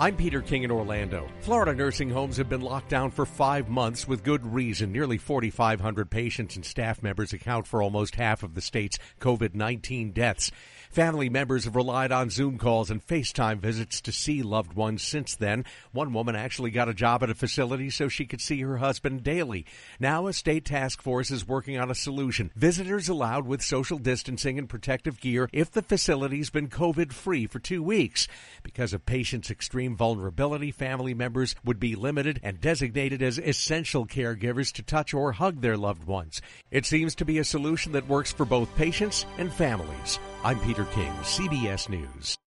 I'm Peter King in Orlando. Florida nursing homes have been locked down for five months with good reason. Nearly 4,500 patients and staff members account for almost half of the state's COVID 19 deaths. Family members have relied on Zoom calls and FaceTime visits to see loved ones since then. One woman actually got a job at a facility so she could see her husband daily. Now a state task force is working on a solution. Visitors allowed with social distancing and protective gear if the facility's been COVID free for two weeks. Because of patients' extreme vulnerability, family members would be limited and designated as essential caregivers to touch or hug their loved ones. It seems to be a solution that works for both patients and families. I'm Peter King, CBS News.